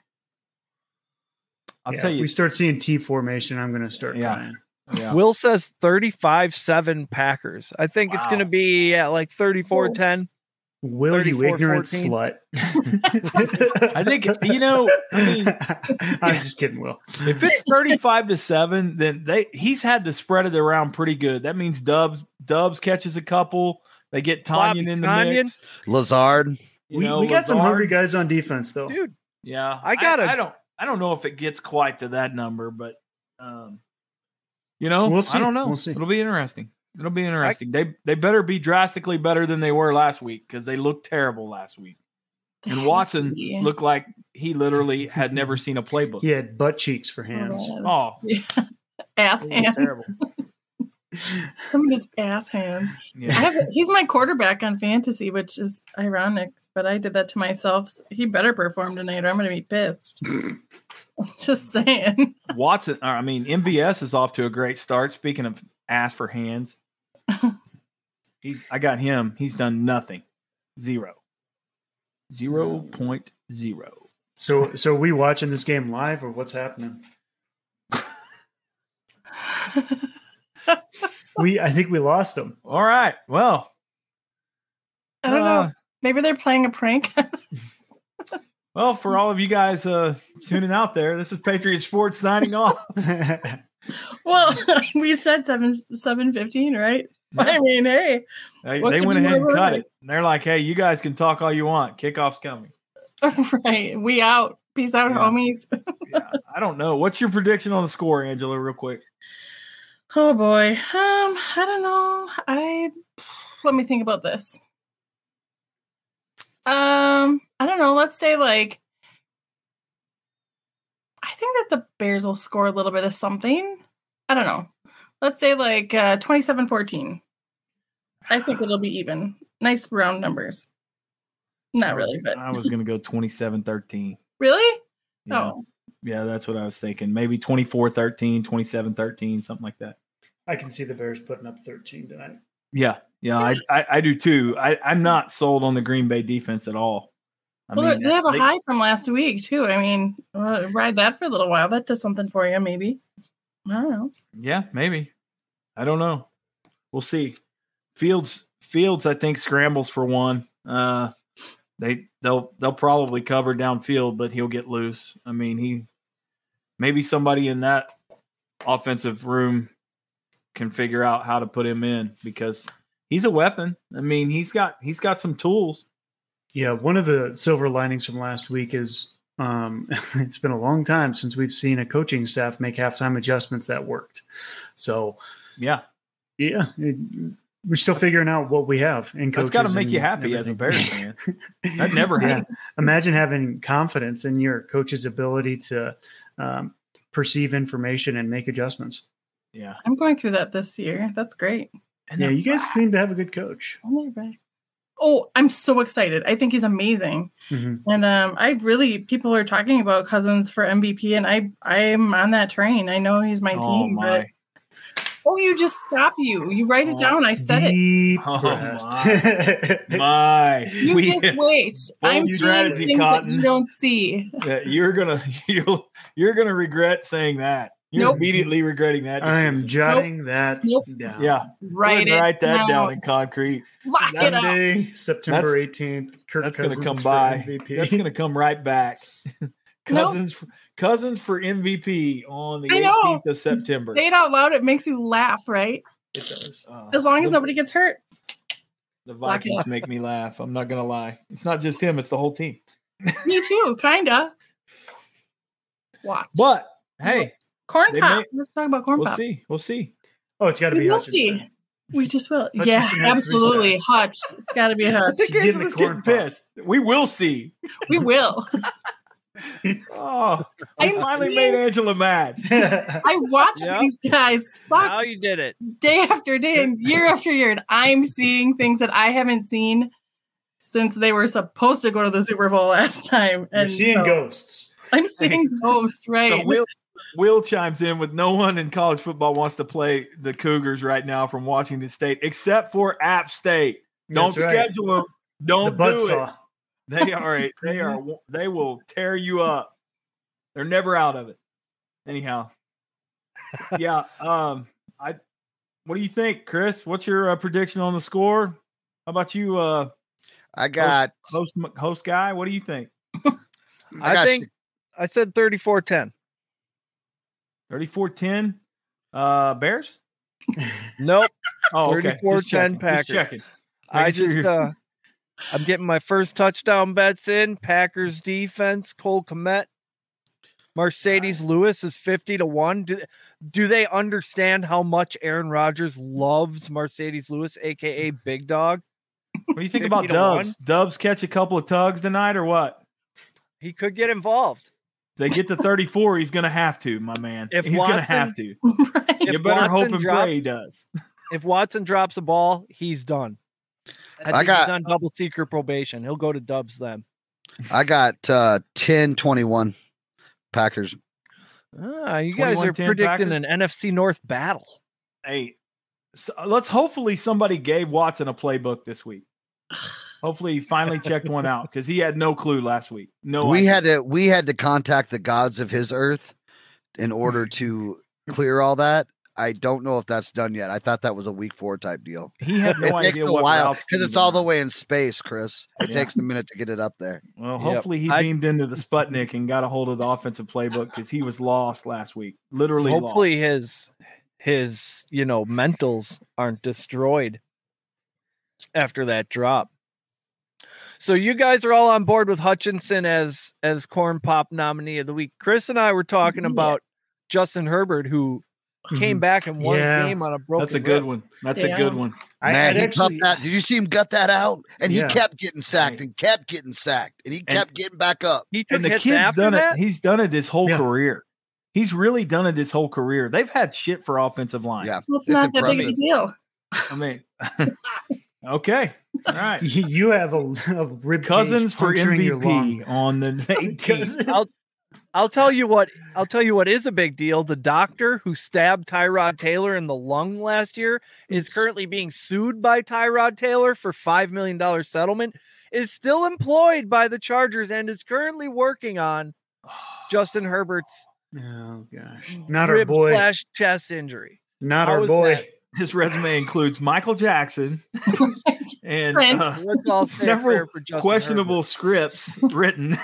I'll Yeah, tell if you. we start seeing T formation, I'm going to start Yeah. crying. Yeah. Will says 35 7 Packers. I think it's going to be at like 34 10. Will you ignorant 14. slut? I think you know. I mean, I'm just kidding, Will. if it's thirty-five to seven, then they he's had to spread it around pretty good. That means Dubs Dubs catches a couple. They get Bobby Tonyan in the Tonyan? mix. Lazard. You we, know, we got some hungry guys on defense, though. Dude, Yeah, I gotta- I, don't. I don't know if it gets quite to that number, but um, you know, We'll see. I don't know. We'll see. It'll be interesting. It'll be interesting. they they better be drastically better than they were last week because they looked terrible last week. And Watson Yeah. looked like he literally had never seen a playbook. He had butt cheeks for hands. Oh, oh. ass it hands. terrible. Some of his ass hands. I Yeah. have, he's my quarterback on fantasy, which is ironic, but I did that to myself. He better perform tonight, or I'm going to be pissed. Just saying. Watson, I mean, MVS is off to a great start. Speaking of ass for hands, he's, I got him. He's done nothing. Zero. Zero point zero. So, so are we watching this game live, or what's happening? We, I think we lost them. All right. Well, I don't uh, know. Maybe they're playing a prank. well, for all of you guys uh, tuning out there, this is Patriot Sports signing off. well, we said seven seven fifteen, right? I mean, hey, They, they went ahead and cut it. They're like, hey, you guys can talk all you want. Kickoff's coming. right? We out. Peace out, Yeah. homies. Yeah. I don't know. What's your prediction on the score, Angela, real quick? Oh boy. Um, I don't know. I let me think about this. Um, I don't know. Let's say like I think that the Bears will score a little bit of something. I don't know. Let's say like uh 27-14. I think it'll be even. Nice round numbers. Not was- really, but I was going to go 27 13. really? Yeah. Oh. Yeah, that's what I was thinking. Maybe 24 13, 27 13, something like that. I can see the Bears putting up 13 tonight. Yeah. Yeah, I, I, I do too. I, I'm not sold on the Green Bay defense at all. I well, mean, they have a they- high from last week too. I mean, uh, ride that for a little while. That does something for you, maybe. I don't know. Yeah, maybe. I don't know. We'll see. Fields Fields, I think, scrambles for one. Uh they they'll they'll probably cover downfield, but he'll get loose. I mean, he maybe somebody in that offensive room can figure out how to put him in because he's a weapon. I mean, he's got he's got some tools. Yeah, one of the silver linings from last week is um, it's been a long time since we've seen a coaching staff make halftime adjustments that worked. So, Yeah, yeah, it, we're still figuring out what we have in that's coaches. got to make you and happy as a everything. Bears fan. That never Yeah. happens. Imagine having confidence in your coach's ability to um, perceive information and make adjustments. Yeah, I'm going through that this year. That's great. and Yeah, you guys back. seem to have a good coach. Oh, I'm so excited. I think he's amazing. Mhm. And um, I really people are talking about Cousins for MVP, and I I'm on that train. I know he's my Oh team, but oh, you just stop you. You write it Oh, down. I said it. Oh, breath. My, You We- just wait. I'm seeing strategy, things that Cotton. you don't see. Yeah, you're gonna you'll you're gonna regret saying that. You're Nope. immediately regretting that. I am decision. jotting that Nope. down. Yeah, Write Go ahead and it. write that down. down in concrete. Lock it up. Sunday, September 18th. Kirk That's Cousins gonna come by. MVP. That's gonna come right back. No. Cousins, Cousins for MVP on the I know. 18th of September. Say it out loud. It makes you laugh, right? It does. Uh, As long as the, nobody gets hurt. the Vikings make me laugh. I'm not gonna lie. It's not just him; it's the whole team. Me too, kinda. Watch. But hey, Corn they pop. may- Let's talk about corn pop. we'll see. We'll see. Oh, it's got to be. We be will see. We just will. Hutchinson yeah, absolutely. sacks. Hutch. It's got to be Hutch. The She's getting the corn getting pissed. We will see. We will. Oh, I I'm finally seeing- made Angela mad. I watched Yep. these guys suck Now you did it. day after day and year after year, and I'm seeing things that I haven't seen since they were supposed to go to the Super Bowl last time. You're And seeing so ghosts. I'm seeing ghosts, right? So Will Will chimes in with no one in college football wants to play the Cougars right now from Washington State except for App State. Don't That's right. schedule them. Don't do it. They are a, they are they will tear you up. They're never out of it. Anyhow, yeah. Um, I. What do you think, Chris? What's your uh, prediction on the score? How about you, uh, I got. host host guy? What do you think? I, I, got think I said 34 10. 34-10? Uh, Bears. Nope. Oh, okay. 34-10 Just checking. Packers. Just checking. I Making sure just you're- uh I'm getting my first touchdown bets in. Packers defense, Cole Kmet. Marcedes Lewis is 50 to 1. Do, do they understand how much Aaron Rodgers loves Marcedes Lewis, aka Big Dog? What do you think about to Dubs? Dubs catch a couple of tugs tonight or what? He could get involved. They get to 34, he's going to have to, my man. If he's going to have to. right. You If better hope and drop- pray he does. If Watson drops a ball, he's done. I, I got- he's on double secret probation. He'll go to Dubs then. I got uh 10 21 Packers. Ah, you guys are predicting Packers? an NFC North battle. Hey, so let's hopefully somebody gave Watson a playbook this week. Hopefully he finally checked one out because he had no clue last week. No, we idea. had to we had to contact the gods of his earth in order to clear all that. I don't know if that's done yet. I thought that was a week four type deal. He had no it takes idea a what while because it's all the way in space, Chris. It Yeah. takes a minute to get it up there. Well, Yep. hopefully he I- beamed into the Sputnik and got a hold of the offensive playbook because he was lost last week. Literally, Hopefully lost. his his you know mentals aren't destroyed after that drop. So you guys are all on board with Hutchinson as as corn pop nominee of the week. Chris and I were talking Yeah. about Justin Herbert who came Mhm. back and won Yeah. a game on a broken. That's a good rib. one. That's a good one. I, Man, I'd he actually, that. Did you see him gut that out? And he Yeah. kept getting sacked and kept getting sacked and he And- kept getting back up. He took And the kid's done that. it. He's done it his whole Yeah. career. He's really done it his whole career. They've had shit for offensive line. Yeah. Well, it's, It's not that big of a deal. I mean, okay. All right. you you have a, a rib Cousins for MVP on the 18th. Cousin- I'll tell you what. I'll tell you what is a big deal. The doctor who stabbed Tyrod Taylor in the lung last year is currently being sued by Tyrod Taylor for five million dollar settlement. Is still employed by the Chargers and is currently working on Justin Herbert's Oh gosh, not our boy. slash chest injury. Not How our boy. that? His resume includes Michael Jackson and uh, Let's all say a Several prayer for Justin questionable Herbert. scripts written.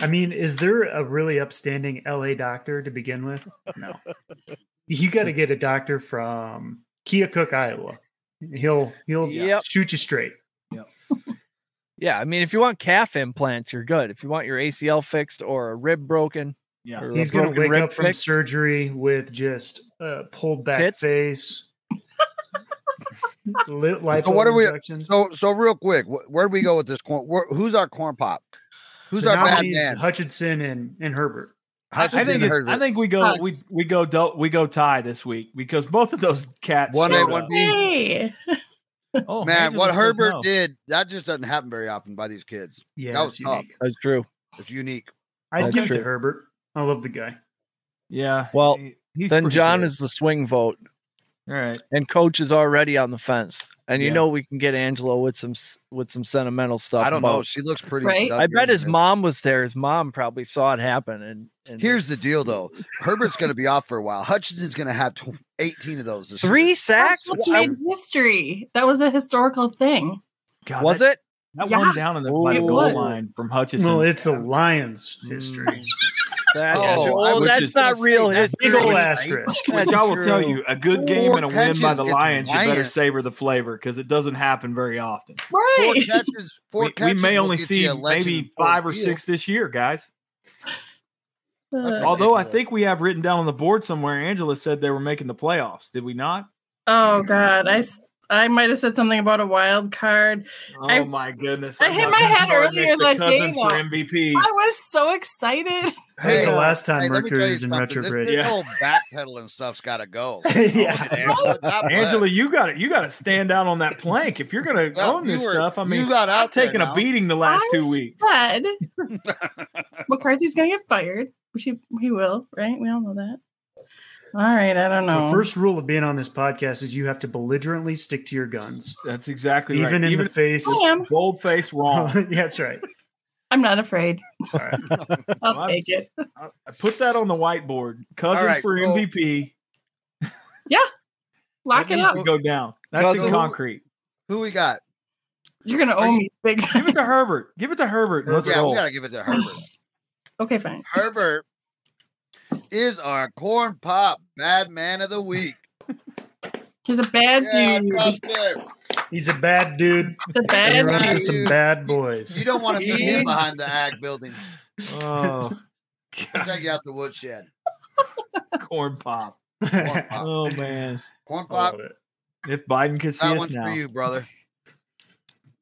I mean, is there a really upstanding LA doctor to begin with? No. you got to get a doctor from Keokuk, Iowa. He'll he'll Yep. shoot you straight. Yeah. Yeah, I mean, if you want calf implants, you're good. If you want your ACL fixed or a rib broken, Yeah. or He's going to wake up from fixed, surgery with just uh, pulled back Tits? face. Lit So what are we- So so real quick, wh- where do we go with this corn? Where, who's our corn pop? Who's The our bad man? Hutchinson and, and Herbert. I think it, I think we go Hush. we we go do, we go tie this week because both of those cats One A, one. B. Oh, Man, Angela what Herbert no. did, that just doesn't happen very often by these kids. Yeah, That was that's unique. tough. that's true. It's unique. I'd That's give it to Herbert. I love the guy. Yeah. Well, he- he's Then John good. is the swing vote, all right. and Coach is already on the fence. And you Yeah. know we can get Angelo with some with some sentimental stuff. I don't know. She looks pretty. Right? I bet his mom was there. His mom probably saw it happen. And, and Here's the deal, though. Herbert's going to be off for a while. Hutchinson's going to have tw- 18 of those. This three year. sacks. That's Wha- made history. That was a historical thing. God, was that, it? That Yeah. one down in the, by the goal was. line from Hutchinson. Well, it's a Lions mm. history. That, Oh, I was that's not real say, that's history. Big ol' Right. asterisk. Which I will tell you, a good game Four and a win by the gets Lions, you better savor the flavor because it doesn't happen very often. Four Right. catches. Four We, we may only see you a legend maybe five or Field. six this year, guys. Uh, Although I think we have written down on the board somewhere, Angela said they were making the playoffs. Did we not? oh God, I s- I might have said something about a wild card. Oh I- my goodness! I I'm hit my head earlier that day, for MVP. I was so excited. That's the last time Hey, let me tell Mercury you is in something. This, retrograde. this Yeah. whole backpedaling stuff's got to go. Oh, yeah. Angela, Angela, you got to You got to stand out on that plank if you're going to Well, own this were- stuff. I mean, you got out I've taken there a beating the last I two weeks. Said McCarthy's gonna get fired, which he he will, right? We all know that. All right, I don't know. The first rule of being on this podcast is you have to belligerently stick to your guns, That's exactly right. even in the face. Bold faced wrong. yeah, that's right. I'm not afraid. All right. I'll Well, take it. I I put that on the whiteboard. Cousins right, for well- MVP. Yeah, lock That it up. go down. That's Cousins- in concrete. Who we got? You're gonna Are owe you- me big Give it to Herbert. Give it to Herbert. and Let's yeah, roll. we got to give it to Herbert. okay, fine. Herbert is our corn pop bad man of the week. He's a bad Yeah, dude. He's a bad dude. He's a bad You're Right. dude. some bad boys. You don't want to meet him behind the ag building. Oh, He'll take you out the woodshed. corn pop. Corn pop. Oh man. Corn pop. If Biden could see That us one's now. for you, brother.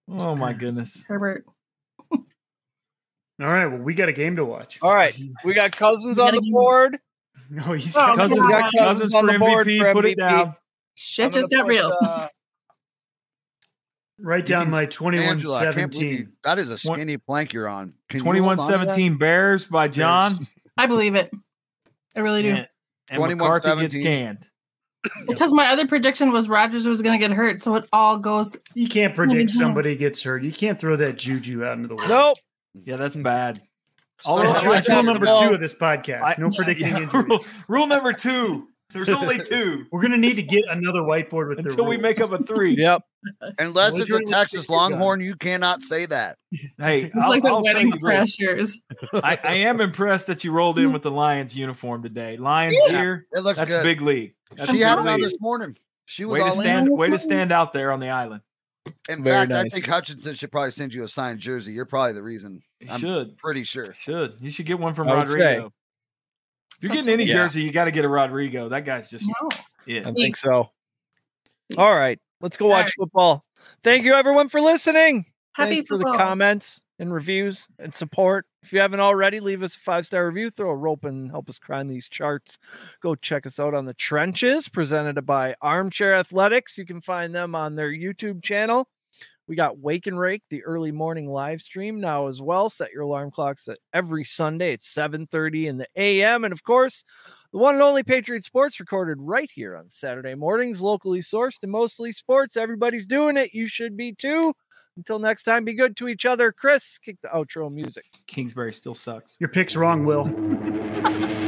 Oh my goodness. Herbert. All right. Well, we got a game to watch. All right, we got Cousins We on gotta the give- board. No, he's Oh, got Cousins, come got. Cousins Cousins on for the board MVP. for Put it down. Shit I'm just got put, real. uh, Write down my Angela, I 2117. you, that is a skinny plank you're on. Can you hold Twenty-one on seventeen Bears by John. I believe it. I really do. And, and McCarthy gets 21-17. canned. Because my other prediction was Rodgers was going to get hurt, so it all goes. You can't predict somebody gets hurt. You can't throw that juju out into the world. Nope. Yeah, that's bad. So- That's, rule- rule number Well, two of this podcast. No yeah. predicting Yeah, injuries. rule, rule number two. There's only two We're gonna need to get another whiteboard with the until we rules. make up a three. Yep. Unless it's a Literally Texas your gun. Longhorn, you cannot say that. Hey, It's I'll, like the I'll wedding you this. crashers. I, I am impressed that you rolled in with the Lions uniform today. Lions Yeah, gear. It looks That's good. big league. That's she had it on this morning. She was Way to stand. Way to stand out there on the island. In. In Very fact, I think Hutchinson should probably send you a signed jersey. You're probably the reason. You I'm should. pretty sure. Should. You should get one from I say. Rodrigo. If you're That's getting any what- jersey, you got to get a Rodrigo. That guy's just No. it. I think so. All right, let's go watch right. football. Thank you, everyone, for listening. Happy Thanks for the comments and reviews and support. If you haven't already, leave us a five star review, throw a rope and help us climb these charts. Go check us out on the trenches presented by Armchair Athletics. You can find them on their YouTube channel. We got Wake and Rake, the early morning live stream now as well. Set your alarm clocks at every Sunday at 7:30 in the AM. And of course, the one and only Patriot Sports recorded right here on Saturday mornings, locally sourced and mostly sports. Everybody's doing it. You should be too. Until next time, be good to each other. Chris, kick the outro music. Kingsbury still sucks. Your pick's wrong, Will.